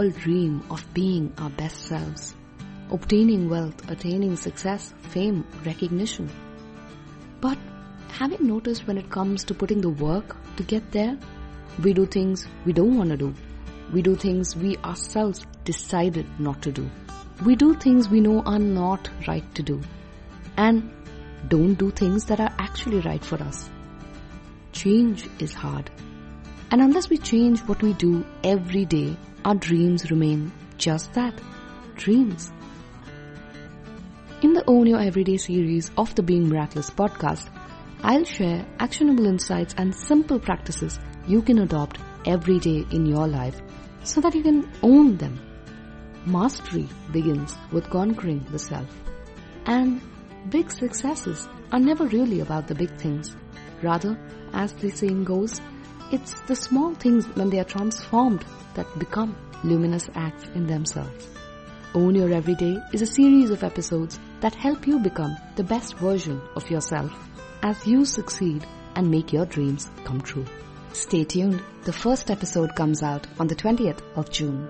all dream of being our best selves, obtaining wealth, attaining success, fame, recognition. But have you noticed when it comes to putting the work to get there? We do things we don't want to do. We do things we ourselves decided not to do. We do things we know are not right to do. And don't do things that are actually right for us. Change is hard. And unless we change what we do every day, our dreams remain just that dreams. In the Own Your Everyday series of the Being Miraculous podcast, I'll share actionable insights and simple practices you can adopt every day in your life so that you can own them. Mastery begins with conquering the self. And big successes are never really about the big things. Rather, as the saying goes, it's the small things when they are transformed that become luminous acts in themselves. Own Your Everyday is a series of episodes that help you become the best version of yourself as you succeed and make your dreams come true. Stay tuned. The first episode comes out on the 20th of June.